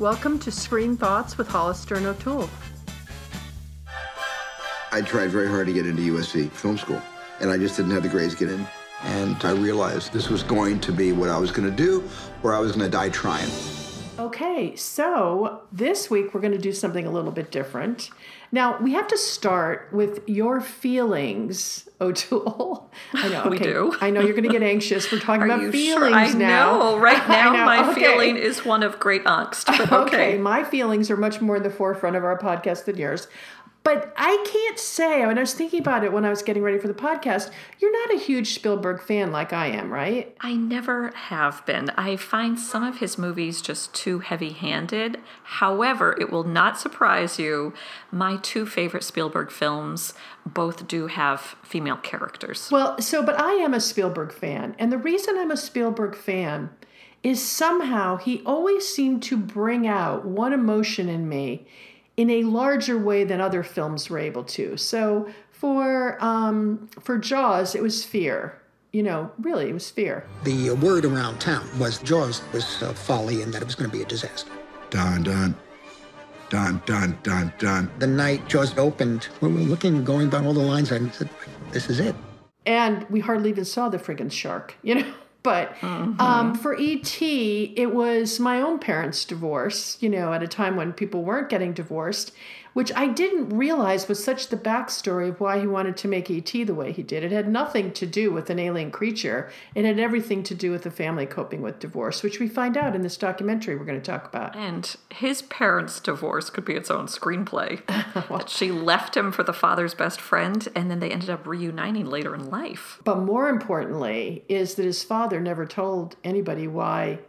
Welcome to Screen Thoughts with Hollister and O'Toole. I tried very hard to get into USC Film School, and I just didn't have the grades to get in. And I realized this was going to be what I was going to do, or I was going to die trying. Okay, so this week we're going to do something a little bit different. Now, we have to start with your feelings, O'Toole. I know. We do. I know you're going to get anxious. We're talking Are about you feelings sure? I now. know. Right now, know, my okay. feeling is one of great angst. But Okay. okay. my feelings are much more in the forefront of our podcast than yours. But I can't say, I mean, I was thinking about it when I was getting ready for the podcast. You're not a huge Spielberg fan like I am, right? I never have been. I find some of his movies just too heavy handed. However, it will not surprise you. My two favorite Spielberg films both do have female characters. Well, so, but I am a Spielberg fan. And the reason I'm a Spielberg fan is somehow he always seemed to bring out one emotion in me in a larger way than other films were able to. So for um, for Jaws, it was fear. You know, really, it was fear. The uh, word around town was Jaws was uh, folly and that it was going to be a disaster. Dun, dun, dun, dun, dun, dun. The night Jaws opened, we were looking, going down all the lines, and said, "This is it." and we hardly even saw the friggin' shark, you know. But um, for ET, it was my own parents' divorce, you know, at a time when people weren't getting divorced, which I didn't realize was such the backstory of why he wanted to make ET the way he did. It had nothing to do with an alien creature, it had everything to do with the family coping with divorce, which we find out in this documentary we're going to talk about. And his parents' divorce could be its own screenplay. that she left him for the father's best friend, and then they ended up reuniting later in life. But more importantly, is that his father never told anybody why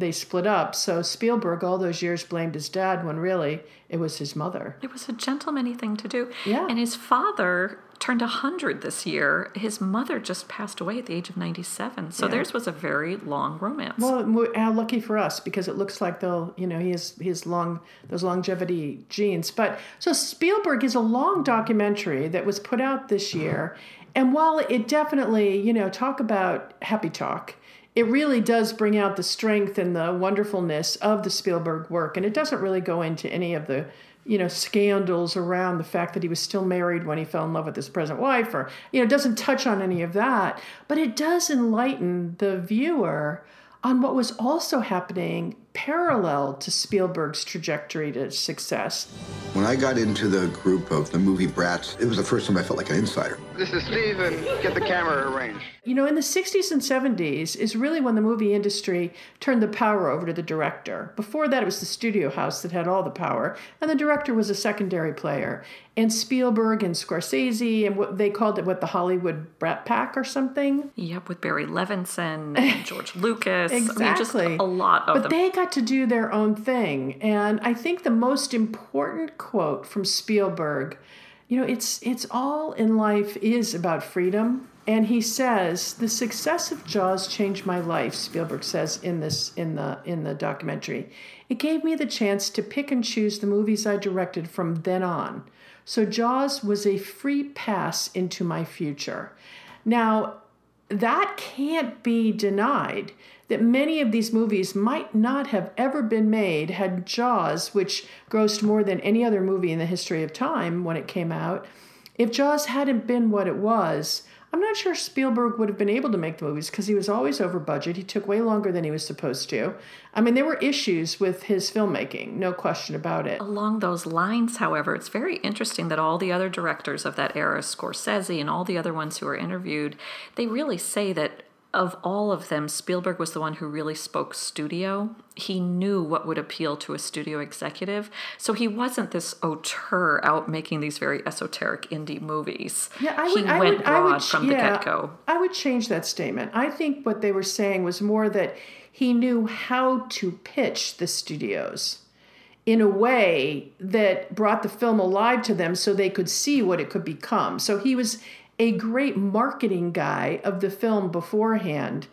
they split up. So Spielberg, all those years, blamed his dad when really it was his mother. It was a gentlemanly thing to do. Yeah. And his father turned 100 this year. His mother just passed away at the age of 97. So Yeah. theirs was a very long romance. Well, uh, lucky for us because it looks like they'll, you know, he has his long those longevity genes. But so Spielberg is a long documentary that was put out this year, and while it definitely, you know, talk about happy talk. It really does bring out the strength and the wonderfulness of the Spielberg work, and it doesn't really go into any of the, you know, scandals around the fact that he was still married when he fell in love with his present wife, or you know, it doesn't touch on any of that. But it does enlighten the viewer on what was also happening parallel to Spielberg's trajectory to success. When I got into the group of the movie brats, it was the first time I felt like an insider. This is Steve, and get the camera arranged. You know, in the 60s and 70s is really when the movie industry turned the power over to the director. Before that, it was the studio house that had all the power, and the director was a secondary player. And Spielberg and Scorsese, and what they called it, what, the Hollywood Brat Pack or something? Yep, with Barry Levinson and George Lucas. I mean, just Exactly. a lot of but them. they got to do their own thing. And I think the most important quote from Spielberg, you know, it's it's all in life is about freedom. And he says, "The success of Jaws changed my life." Spielberg says in this in the in the documentary, "It gave me the chance to pick and choose the movies I directed from then on. So Jaws was a free pass into my future." Now, that can't be denied that many of these movies might not have ever been made had Jaws, which grossed more than any other movie in the history of time when it came out, if Jaws hadn't been what it was, I'm not sure Spielberg would have been able to make the movies because he was always over budget. He took way longer than he was supposed to. I mean, there were issues with his filmmaking, no question about it. Along those lines, however, it's very interesting that all the other directors of that era, Scorsese and all the other ones who were interviewed, they really say that of all of them, Spielberg was the one who really spoke studio. He knew what would appeal to a studio executive. So he wasn't this auteur out making these very esoteric indie movies. Yeah, I he would, I went would, broad I would, from the yeah, get go. I would change that statement. I think what they were saying was more that he knew how to pitch the studios in a way that brought the film alive to them so they could see what it could become. So he was a great marketing guy of the film beforehand.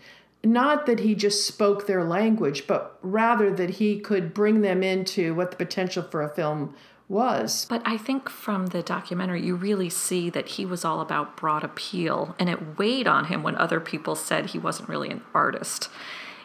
Not that he just spoke their language, but rather that he could bring them into what the potential for a film was. But I think from the documentary, you really see that he was all about broad appeal, and it weighed on him when other people said he wasn't really an artist.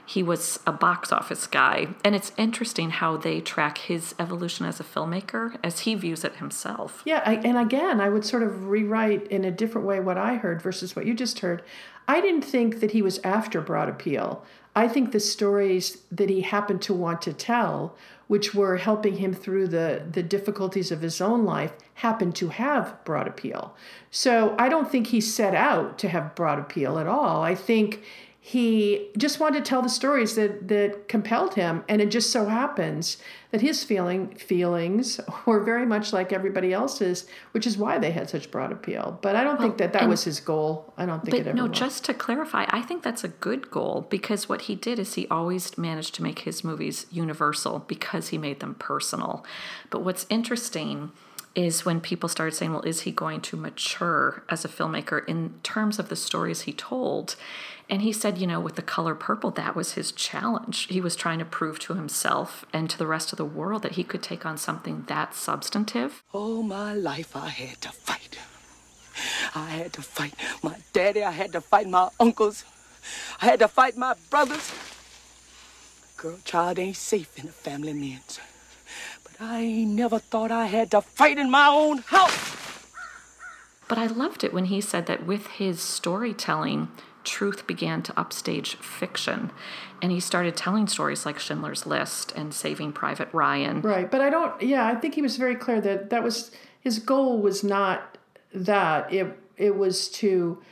He was a box office guy. And it's interesting how they track his evolution as a filmmaker as he views it himself. Yeah, I, and again, I would sort of rewrite in a different way what I heard versus what you just heard. I didn't think that he was after broad appeal. I think the stories that he happened to want to tell, which were helping him through the, the difficulties of his own life, happened to have broad appeal. So I don't think he set out to have broad appeal at all. I think he just wanted to tell the stories that that compelled him. And it just so happens that his feeling feelings were very much like everybody else's which is why they had such broad appeal. But i don't well, think that that was his goal. I don't think but it ever no was. just to clarify i think that's a good goal because what he did is he always managed to make his movies universal because he made them personal. But what's interesting is when people started saying, well, is he going to mature as a filmmaker in terms of the stories he told? And he said, you know, with the color purple, that was his challenge. He was trying to prove to himself and to the rest of the world that he could take on something that substantive. All my life I had to fight. I had to fight my daddy, I had to fight my uncles, I had to fight my brothers. Girl, child ain't safe in a family man's. But I never thought I had to fight in my own house. But I loved it when he said that with his storytelling, truth began to upstage fiction. And he started telling stories like Schindler's List and Saving Private Ryan. Right. But I don't, yeah, I think he was very clear that that was his goal was not that. It, it was to,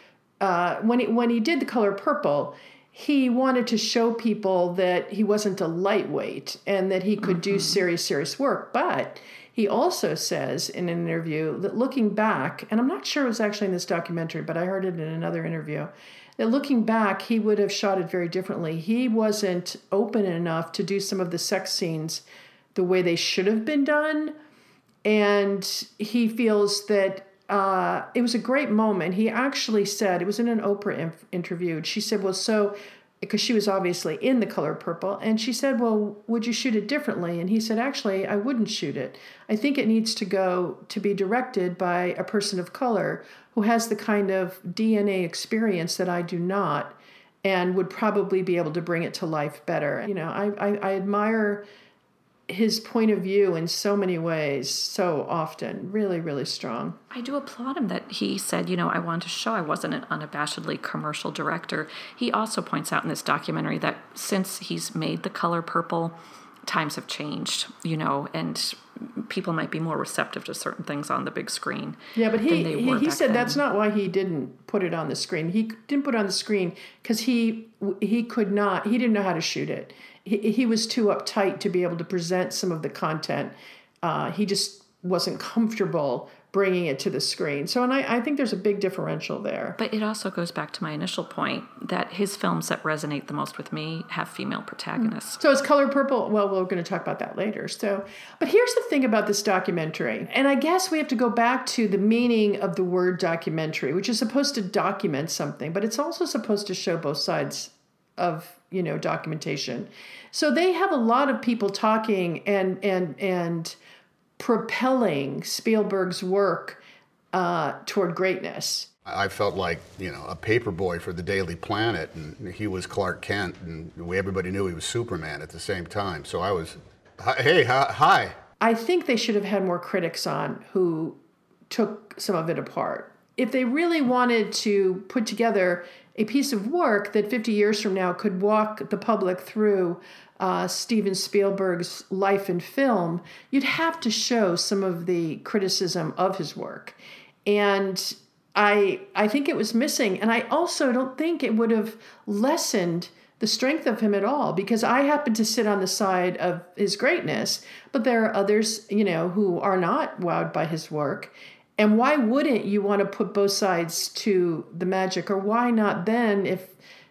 uh, when, he, when he did The Color Purple, he wanted to show people that he wasn't a lightweight and that he could mm-hmm. do serious, serious work. But he also says in an interview that looking back, and I'm not sure it was actually in this documentary, but I heard it in another interview, that looking back, he would have shot it very differently. He wasn't open enough to do some of the sex scenes the way they should have been done. And he feels that uh, it was a great moment. He actually said, it was in an Oprah interview. She said, Well, so because she was obviously in the color purple. And she said, Well, would you shoot it differently? And he said, Actually, I wouldn't shoot it. I think it needs to go to be directed by a person of color who has the kind of DNA experience that I do not and would probably be able to bring it to life better. You know, I, I, I admire his point of view in so many ways so often really really strong. I do applaud him that he said you know i want to show i wasn't an unabashedly commercial director. He also points out in this documentary that since he's made the color purple times have changed you know and people might be more receptive to certain things on the big screen yeah but he he, he said then. that's not why he didn't put it on the screen. He didn't put it on the screen because he he could not he didn't know how to shoot it he, he was too uptight to be able to present some of the content. Uh, he just wasn't comfortable bringing it to the screen. So, and I, I think there's a big differential there. But it also goes back to my initial point that his films that resonate the most with me have female protagonists. So, is Color Purple? Well, we're going to talk about that later. So, but here's the thing about this documentary, and I guess we have to go back to the meaning of the word documentary, which is supposed to document something, but it's also supposed to show both sides of you know documentation so they have a lot of people talking and and and propelling spielberg's work uh, toward greatness I felt like you know a paper boy for the Daily Planet, and he was Clark Kent, and we, everybody knew he was Superman at the same time. So I was, hey, hi. I think they should have had more critics on who took some of it apart. If they really wanted to put together a piece of work that 50 years from now could walk the public through uh, Steven Spielberg's life and film, you'd have to show some of the criticism of his work. And I, I think it was missing. And I also don't think it would have lessened the strength of him at all because I happen to sit on the side of his greatness, but there are others, you know, who are not wowed by his work. And why wouldn't you want to put both sides to the magic? Or why not then, if,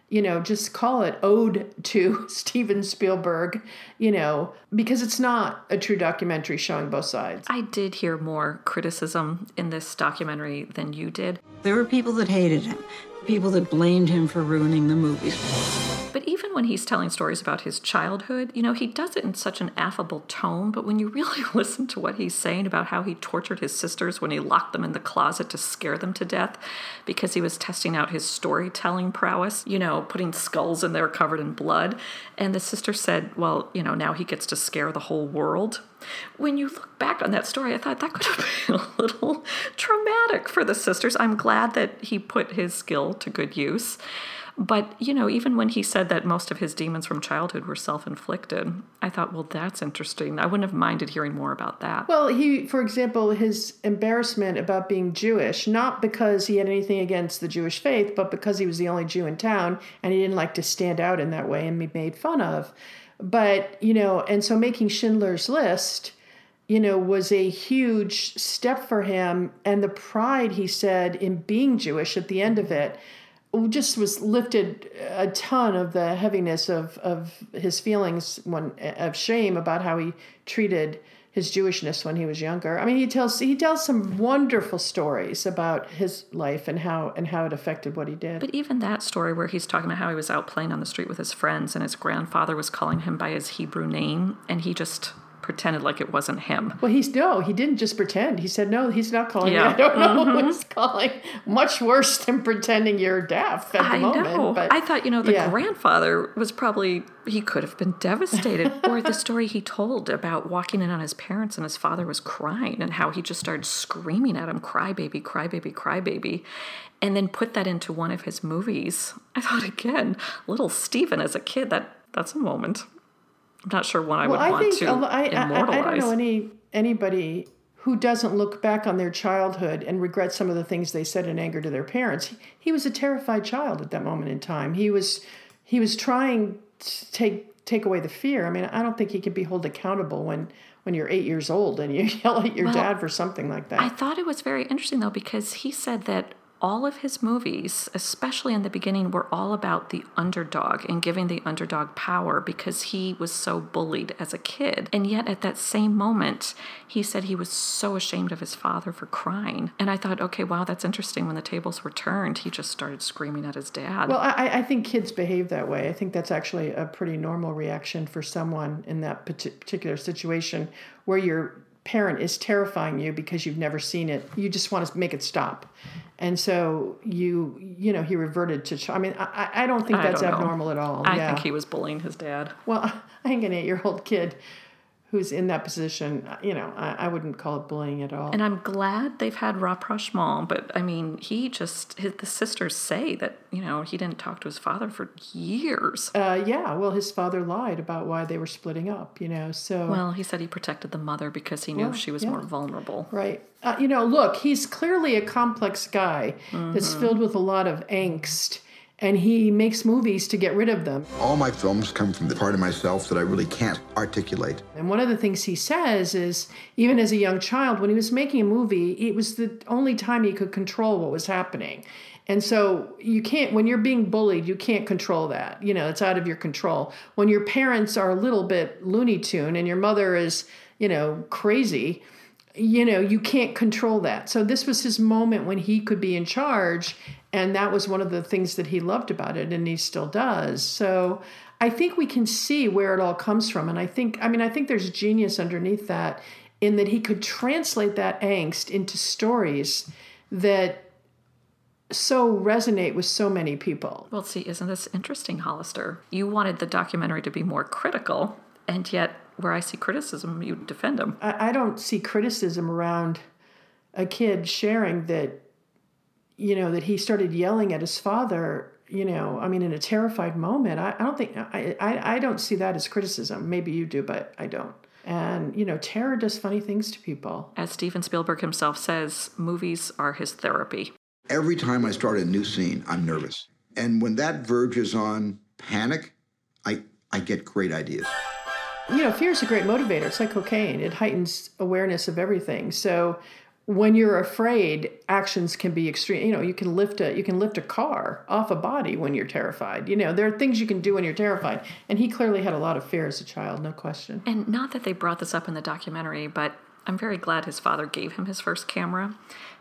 you know, just call it Ode to Steven Spielberg, you know, because it's not a true documentary showing both sides. I did hear more criticism in this documentary than you did. There were people that hated him, people that blamed him for ruining the movies. But even when he's telling stories about his childhood, you know, he does it in such an affable tone. But when you really listen to what he's saying about how he tortured his sisters when he locked them in the closet to scare them to death because he was testing out his storytelling prowess, you know, putting skulls in there covered in blood. And the sister said, well, you know, now he gets to scare the whole world. When you look back on that story, I thought that could have been a little traumatic for the sisters. I'm glad that he put his skill to good use. But, you know, even when he said that most of his demons from childhood were self inflicted, I thought, well, that's interesting. I wouldn't have minded hearing more about that. Well, he, for example, his embarrassment about being Jewish, not because he had anything against the Jewish faith, but because he was the only Jew in town and he didn't like to stand out in that way and be made fun of. But, you know, and so making Schindler's List, you know, was a huge step for him. And the pride, he said, in being Jewish at the end of it just was lifted a ton of the heaviness of, of his feelings when, of shame about how he treated his Jewishness when he was younger. I mean, he tells he tells some wonderful stories about his life and how and how it affected what he did. But even that story where he's talking about how he was out playing on the street with his friends and his grandfather was calling him by his Hebrew name and he just pretended like it wasn't him. Well, he's no, he didn't just pretend. He said, "No, he's not calling yeah. me. I don't know mm-hmm. he's calling." Much worse than pretending you're deaf at the I moment. Know. But I thought, you know, the yeah. grandfather was probably he could have been devastated. or the story he told about walking in on his parents and his father was crying and how he just started screaming at him, "Cry baby, cry baby, cry baby." And then put that into one of his movies. I thought again, little Steven as a kid, that that's a moment. I'm not sure one I well, would I want to I, immortalize. I, I, don't know any anybody who doesn't look back on their childhood and regret some of the things they said in anger to their parents. He, he was a terrified child at that moment in time. He was he was trying to take take away the fear. I mean, I don't think he could be held accountable when when you're eight years old and you yell at your well, dad for something like that. I thought it was very interesting though because he said that all of his movies, especially in the beginning, were all about the underdog and giving the underdog power because he was so bullied as a kid. And yet, at that same moment, he said he was so ashamed of his father for crying. And I thought, okay, wow, that's interesting. When the tables were turned, he just started screaming at his dad. Well, I, I think kids behave that way. I think that's actually a pretty normal reaction for someone in that particular situation where your parent is terrifying you because you've never seen it. You just want to make it stop and so you you know he reverted to i mean i, I don't think that's don't abnormal at all i yeah. think he was bullying his dad well i think an eight year old kid who's in that position, you know, I, I, wouldn't call it bullying at all. And I'm glad they've had rapprochement, but I mean, he just, his, the sisters say that, you know, he didn't talk to his father for years. Uh, yeah, well, his father lied about why they were splitting up, you know, so. Well, he said he protected the mother because he knew she was yeah. more vulnerable. Right. Uh, you know, look, he's clearly a complex guy mm-hmm. that's filled with a lot of angst and he makes movies to get rid of them. All my films come from the part of myself that I really can't articulate. And one of the things he says is even as a young child, when he was making a movie, it was the only time he could control what was happening. And so you can't, when you're being bullied, you can't control that. You know, it's out of your control. When your parents are a little bit Looney Tune and your mother is, you know, crazy, you know, you can't control that. So this was his moment when he could be in charge and that was one of the things that he loved about it and he still does. So i think we can see where it all comes from and i think i mean i think there's genius underneath that in that he could translate that angst into stories that so resonate with so many people. Well see isn't this interesting hollister? You wanted the documentary to be more critical and yet where i see criticism you defend them. i, I don't see criticism around a kid sharing that you know, that he started yelling at his father, you know, I mean, in a terrified moment. I, I don't think, I, I, I don't see that as criticism. Maybe you do, but I don't. And, you know, terror does funny things to people. As Steven Spielberg himself says, movies are his therapy. Every time I start a new scene, I'm nervous. And when that verges on panic, I, I get great ideas. You know, fear is a great motivator. It's like cocaine, it heightens awareness of everything. So, when you're afraid actions can be extreme. You know you can lift a you can lift a car off a body when you're terrified. You know there are things you can do when you're terrified. And he clearly had a lot of fear as a child no question. And not that they brought this up in the documentary but i'm very glad his father gave him his first camera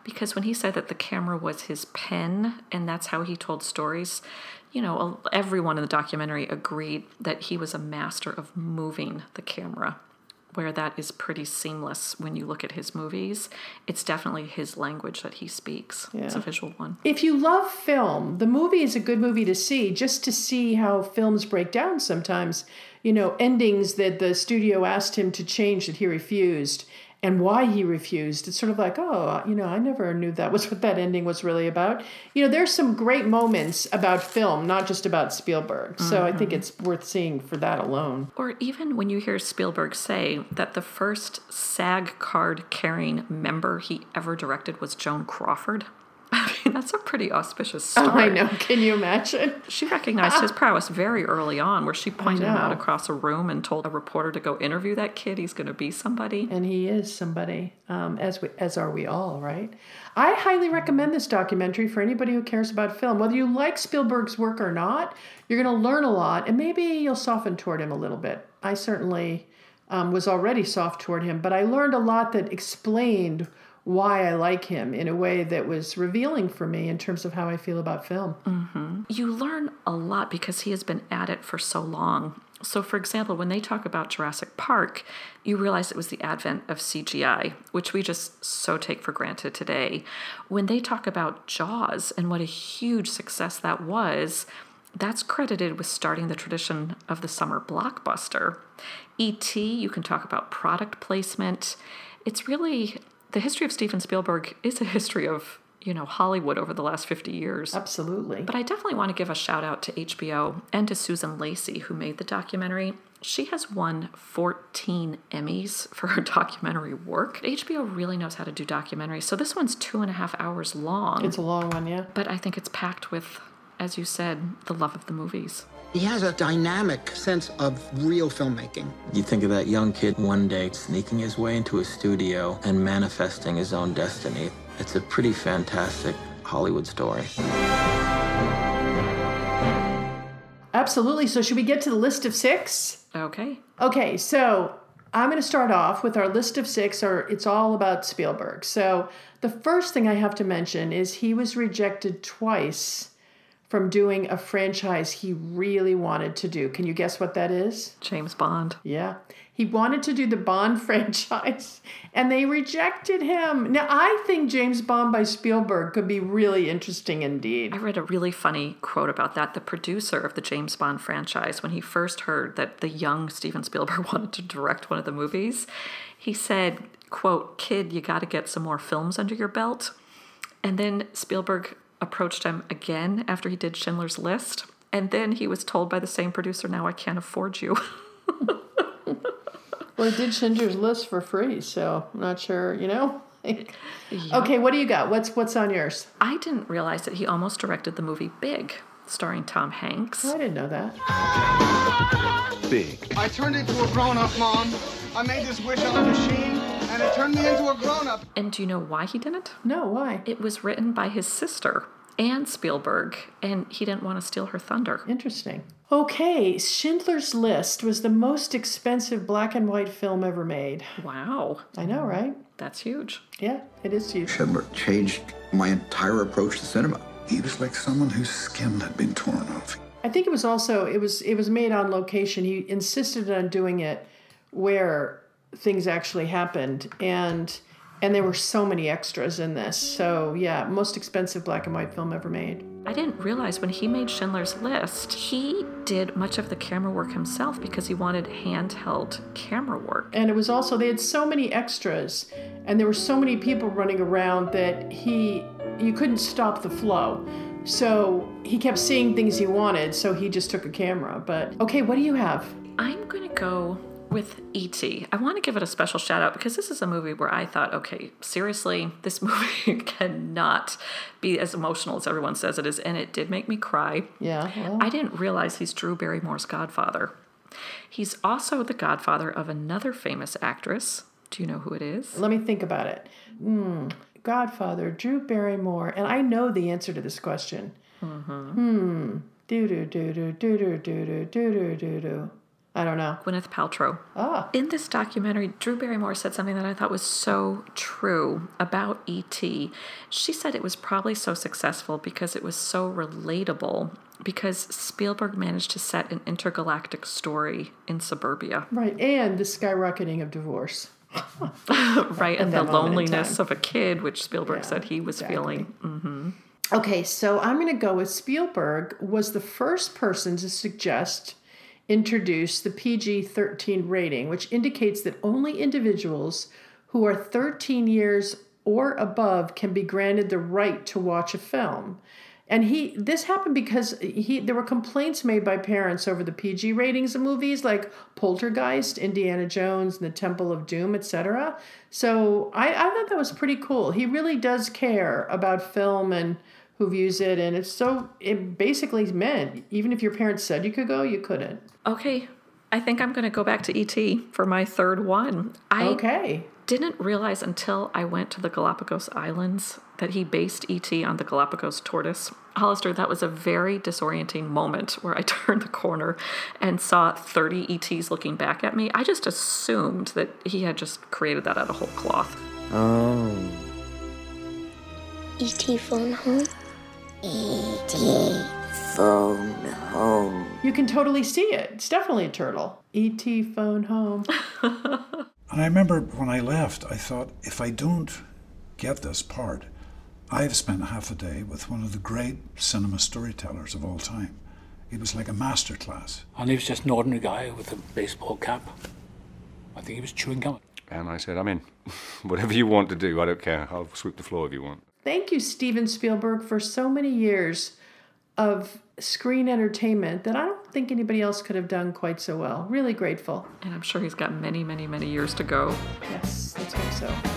because when he said that the camera was his pen and that's how he told stories you know, everyone in the documentary agreed that he was a master of moving the camera, where that is pretty seamless when you look at his movies. It's definitely his language that he speaks. It's a visual one. If you love film, the movie is a good movie to see, just to see how films break down sometimes. You know, endings that the studio asked him to change that he refused and why he refused. It's sort of like, oh, you know, I never knew that was what that ending was really about. You know, there's some great moments about film, not just about Spielberg. So I think mm-hmm. it's worth seeing for that alone. Or even when you hear Spielberg say that the first SAG card carrying member he ever directed was Joan Crawford. Mean, that's a pretty auspicious start. Oh, I know. Can you imagine? She recognized his prowess very early on, where she pointed him out across a room and told a reporter to go interview that kid. He's going to be somebody. and he is somebody um, as we as are we all right i highly recommend this documentary for anybody who cares about film whether you like spielberg's work or not you're going to learn a lot and maybe you'll soften toward him a little bit i certainly um, was already soft toward him but i learned a lot that explained why i like him in a way that was revealing for me in terms of how i feel about film mm-hmm. You learn a lot because he has been at it for so long. So, for example, when they talk about Jurassic Park, you realize it was the advent of CGI, which we just so take for granted today. When they talk about Jaws and what a huge success that was, that's credited with starting the tradition of the summer blockbuster. E.T., you can talk about product placement. It's really the history of Steven Spielberg is a history of, you know, Hollywood over the last 50 years. absolutely But I definitely want to give a shout out to HBO and to Susan Lacy, who made the documentary. She has won 14 Emmys for her documentary work. HBO really knows how to do documentaries. So this one's two and a half hours long. it's a long one yeah but I think it's packed with, as you said, the love of the movies. He has a dynamic sense of real filmmaking. You think of that young kid one day sneaking his way into a studio and manifesting his own destiny. It's a pretty fantastic Hollywood story. absolutely so should we get to the list of six Okay. Okay, so I'm going to start off with our list of six, or it's all about Spielberg. So the first thing I have to mention is he was rejected twice from doing a franchise he really wanted to do. Can you guess what that is? James Bond. Yeah. He wanted to do the Bond franchise and they rejected him. Now, I think James Bond by Spielberg could be really interesting indeed. I read a really funny quote about that. The producer of the James Bond franchise, when he first heard that the young Steven Spielberg wanted to direct one of the movies, he said, quote, kid, you got to get some more films under your belt. And then Spielberg approached him again after he did Schindler's List. And then he was told by the same producer, now I can't afford you. Well, he did Schindler's List for free, so I'm not sure, you know? Okay, what do you got? What's what's on yours? I didn't realize that he almost directed the movie Big, starring Tom Hanks. Oh, I didn't know that. Big. I turned into a grown-up, Mom. I made this wish on a machine, and it turned me into a grown-up. And do you know why he didn't? No, why? It was written by his sister, Anne Spielberg, and he didn't want to steal her thunder. Interesting. Okay, Schindler's List was the most expensive black and white film ever made. Wow, I know, right? that's huge. Yeah, it is huge. Schindler changed my entire approach to cinema. He was like someone whose skin had been torn off. I think it was also it was it was made on location. He insisted on doing it where things actually happened and and there were so many extras in this. So, yeah, most expensive black and white film ever made. I didn't realize when he made Schindler's List, he did much of the camera work himself because he wanted handheld camera work. And it was also they had so many extras and there were so many people running around that he you couldn't stop the flow. So, he kept seeing things he wanted, so he just took a camera. But okay, what do you have? I'm going to go with E.T. I want to give it a special shout out because this is a movie where I thought, okay, seriously, this movie cannot be as emotional as everyone says it is. And it did make me cry. Yeah. Well, I didn't realize he's Drew Barrymore's godfather. He's also the godfather of another famous actress. Do you know who it is? Let me think about it. Hmm. Godfather, Drew Barrymore, and I know the answer to this question. Hmm. Do do do do do do do do do do do. I don't know. Gwyneth Paltrow. Ah. In this documentary, Drew Barrymore said something that I thought was so true about E.T. She said it was probably so successful because it was so relatable because Spielberg managed to set an intergalactic story in suburbia. Right, and the skyrocketing of divorce. right, and the loneliness of a kid, which Spielberg Yeah, said he was exactly. feeling. hmm Okay, so I'm going to go with Spielberg was the first person to suggest introduce the PG-13 rating, which indicates that only individuals who are 13 years or above can be granted the right to watch a film. And he this happened because he there were complaints made by parents over the PG ratings of movies like Poltergeist, Indiana Jones, and the Temple of Doom, etc. So I, I thought that was pretty cool. He really does care about film and who views it, and it's so it basically meant even if your parents said you could go, you couldn't. Okay, I think I'm going to go back to ET for my third one. I Okay. didn't realize until I went to the Galapagos Islands that he based ET on the Galapagos tortoise. Hollister, that was a very disorienting moment where I turned the corner and saw 30 ETs looking back at me. I just assumed that he had just created that out of whole cloth. Oh. E.T. phone home? E.T. phone home. You can totally see it. It's definitely a turtle. E.T. phone home. And I remember when I left, I thought, if I don't get this part, I've spent half a day with one of the great cinema storytellers of all time. It was like a master class. And he was just an ordinary guy with a baseball cap. I think he was chewing gum. And I said, I'm in. Whatever you want to do, I don't care. I'll sweep the floor if you want. Thank you, Steven Spielberg, for so many years of screen entertainment that I don't think anybody else could have done quite so well. Really grateful. And I'm sure he's got many, many, many years to go. Yes, let's hope so.